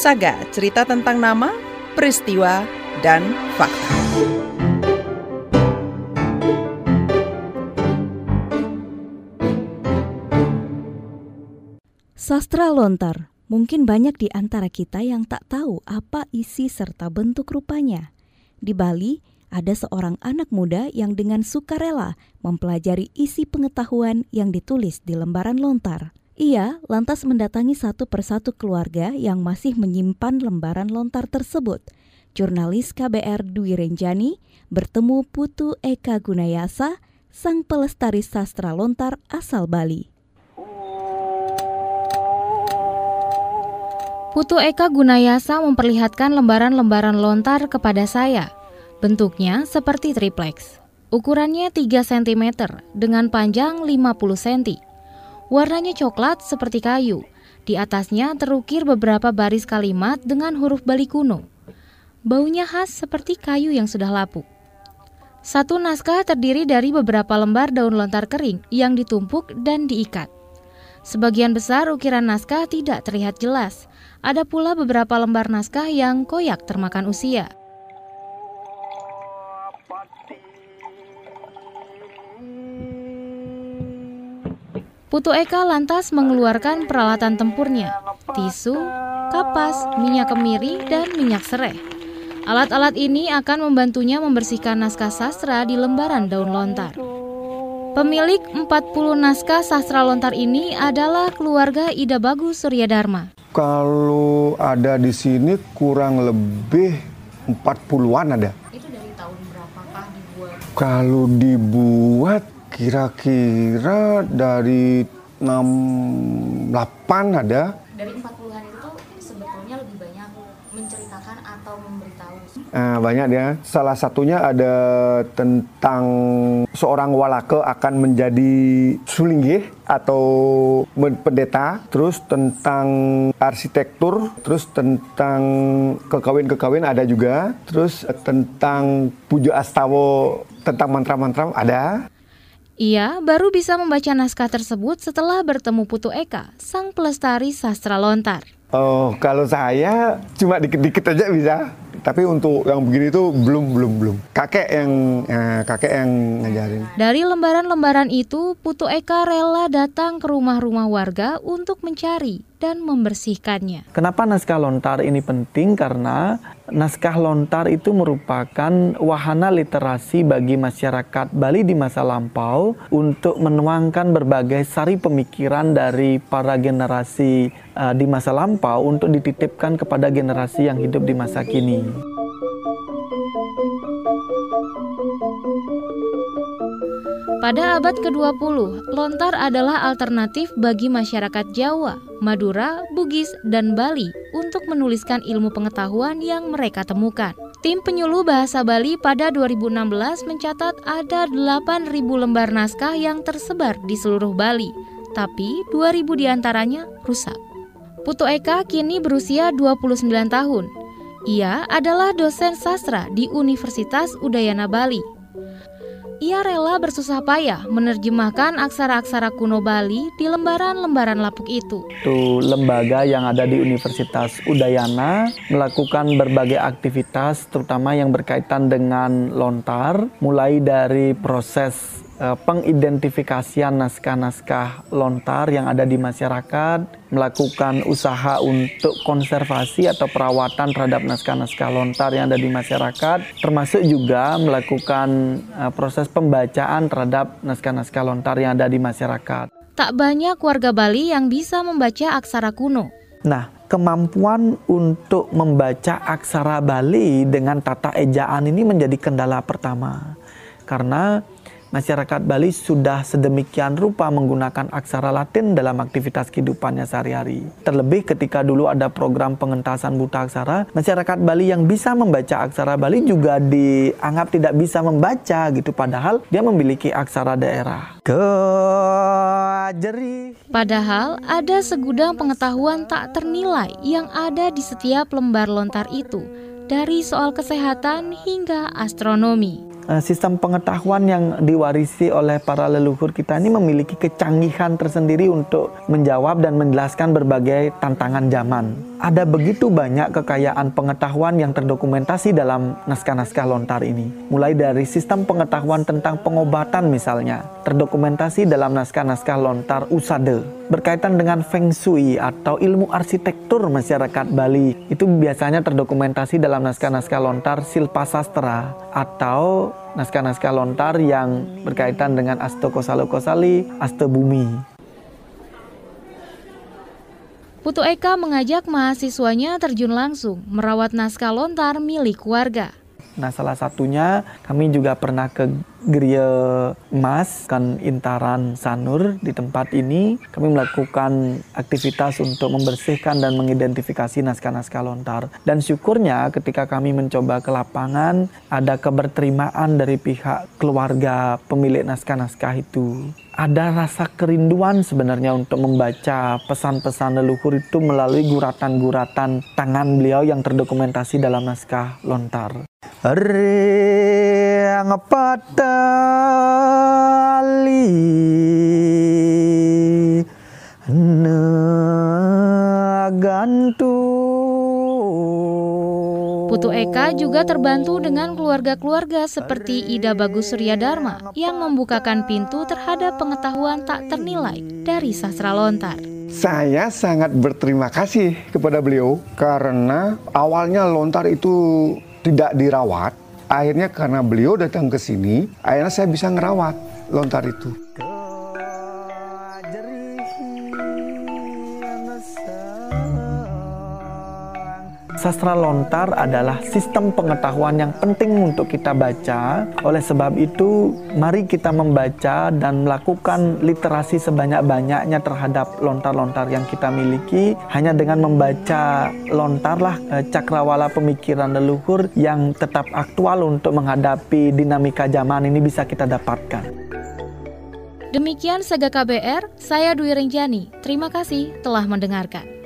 Saga, cerita tentang nama, peristiwa, dan fakta. Sastra lontar. Mungkin banyak di antara kita yang tak tahu apa isi serta bentuk rupanya. Di Bali, ada seorang anak muda yang dengan sukarela mempelajari isi pengetahuan yang ditulis di lembaran lontar. Ia lantas mendatangi satu persatu keluarga yang masih menyimpan lembaran lontar tersebut. Jurnalis KBR Dwi Renjani bertemu Putu Eka Gunayasa, sang pelestari sastra lontar asal Bali. Putu Eka Gunayasa memperlihatkan lembaran-lembaran lontar kepada saya. Bentuknya seperti triplex. Ukurannya 3 cm dengan panjang 50 cm. Warnanya coklat seperti kayu. Di atasnya terukir beberapa baris kalimat dengan huruf Bali kuno. Baunya khas seperti kayu yang sudah lapuk. Satu naskah terdiri dari beberapa lembar daun lontar kering yang ditumpuk dan diikat. Sebagian besar ukiran naskah tidak terlihat jelas. Ada pula beberapa lembar naskah yang koyak termakan usia. Putu Eka lantas mengeluarkan peralatan tempurnya, tisu, kapas, minyak kemiri, dan minyak serai. Alat-alat ini akan membantunya membersihkan naskah sastra di lembaran daun lontar. Pemilik 40 naskah sastra lontar ini adalah keluarga Ida Bagus Surya Dharma. Kalau ada di sini kurang lebih 40-an ada. Itu dari tahun berapakah dibuat? Kalau dibuat Kira-kira dari 68 ada. Dari 40-an itu sebetulnya lebih banyak menceritakan atau memberitahu? Nah, banyak ya. Salah satunya ada tentang seorang walake akan menjadi sulinggih atau pendeta, terus tentang arsitektur, terus tentang kekawin-kekawin ada juga, terus tentang pujo astawo tentang mantra-mantra ada. Ia baru bisa membaca naskah tersebut setelah bertemu Putu Eka, sang pelestari sastra lontar. Oh, kalau saya cuma dikit-dikit aja bisa. Tapi untuk yang begini itu belum belum belum. Kakek yang eh, kakek yang ngajarin. Dari lembaran-lembaran itu, Putu Eka rela datang ke rumah-rumah warga untuk mencari dan membersihkannya. Kenapa naskah lontar ini penting? Karena naskah lontar itu merupakan wahana literasi bagi masyarakat Bali di masa lampau untuk menuangkan berbagai sari pemikiran dari para generasi uh, di masa lampau untuk dititipkan kepada generasi yang hidup di masa kini. Pada abad ke-20, lontar adalah alternatif bagi masyarakat Jawa, Madura, Bugis, dan Bali untuk menuliskan ilmu pengetahuan yang mereka temukan. Tim penyuluh bahasa Bali pada 2016 mencatat ada 8.000 lembar naskah yang tersebar di seluruh Bali, tapi 2.000 di antaranya rusak. Putu Eka kini berusia 29 tahun. Ia adalah dosen sastra di Universitas Udayana Bali ia rela bersusah payah menerjemahkan aksara-aksara kuno Bali di lembaran-lembaran lapuk itu. Itu lembaga yang ada di Universitas Udayana melakukan berbagai aktivitas terutama yang berkaitan dengan lontar mulai dari proses uh, pengidentifikasian naskah-naskah lontar yang ada di masyarakat, melakukan usaha untuk konservasi atau perawatan terhadap naskah-naskah lontar yang ada di masyarakat, termasuk juga melakukan uh, proses pembacaan terhadap naskah-naskah lontar yang ada di masyarakat. Tak banyak warga Bali yang bisa membaca aksara kuno. Nah, kemampuan untuk membaca aksara Bali dengan tata ejaan ini menjadi kendala pertama. Karena masyarakat Bali sudah sedemikian rupa menggunakan aksara Latin dalam aktivitas kehidupannya sehari-hari. Terlebih ketika dulu ada program pengentasan buta aksara, masyarakat Bali yang bisa membaca aksara Bali juga dianggap tidak bisa membaca gitu padahal dia memiliki aksara daerah. Kejeri. Padahal ada segudang pengetahuan tak ternilai yang ada di setiap lembar lontar itu, dari soal kesehatan hingga astronomi sistem pengetahuan yang diwarisi oleh para leluhur kita ini memiliki kecanggihan tersendiri untuk menjawab dan menjelaskan berbagai tantangan zaman. Ada begitu banyak kekayaan pengetahuan yang terdokumentasi dalam naskah-naskah lontar ini. Mulai dari sistem pengetahuan tentang pengobatan misalnya, terdokumentasi dalam naskah-naskah lontar Usade. Berkaitan dengan Feng Shui atau ilmu arsitektur masyarakat Bali, itu biasanya terdokumentasi dalam naskah-naskah lontar Silpa Sastra atau naskah-naskah lontar yang berkaitan dengan Asto Kosalo Kosali, Asto Bumi. Putu Eka mengajak mahasiswanya terjun langsung merawat naskah lontar milik warga. Nah, salah satunya kami juga pernah ke Geria Emas kan Intaran Sanur di tempat ini. Kami melakukan aktivitas untuk membersihkan dan mengidentifikasi naskah-naskah lontar. Dan syukurnya ketika kami mencoba ke lapangan ada keberterimaan dari pihak keluarga pemilik naskah-naskah itu. Ada rasa kerinduan sebenarnya untuk membaca pesan-pesan leluhur itu melalui guratan-guratan tangan beliau yang terdokumentasi dalam naskah lontar. Riang Putu Eka juga terbantu dengan keluarga-keluarga seperti Ida Bagus Surya Dharma yang membukakan pintu terhadap pengetahuan tak ternilai dari sastra lontar. Saya sangat berterima kasih kepada beliau karena awalnya lontar itu tidak dirawat. Akhirnya karena beliau datang ke sini, akhirnya saya bisa ngerawat lontar itu. Sastra lontar adalah sistem pengetahuan yang penting untuk kita baca. Oleh sebab itu, mari kita membaca dan melakukan literasi sebanyak-banyaknya terhadap lontar-lontar yang kita miliki. Hanya dengan membaca lontarlah eh, cakrawala pemikiran leluhur yang tetap aktual untuk menghadapi dinamika zaman ini bisa kita dapatkan. Demikian Saga KBR, saya Dwi Renjani. Terima kasih telah mendengarkan.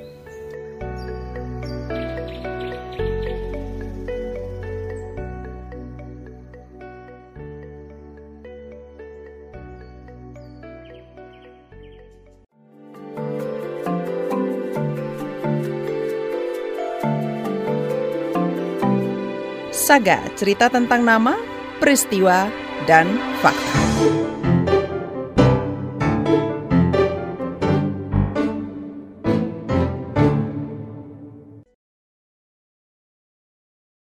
Saga, cerita tentang nama, peristiwa, dan fakta.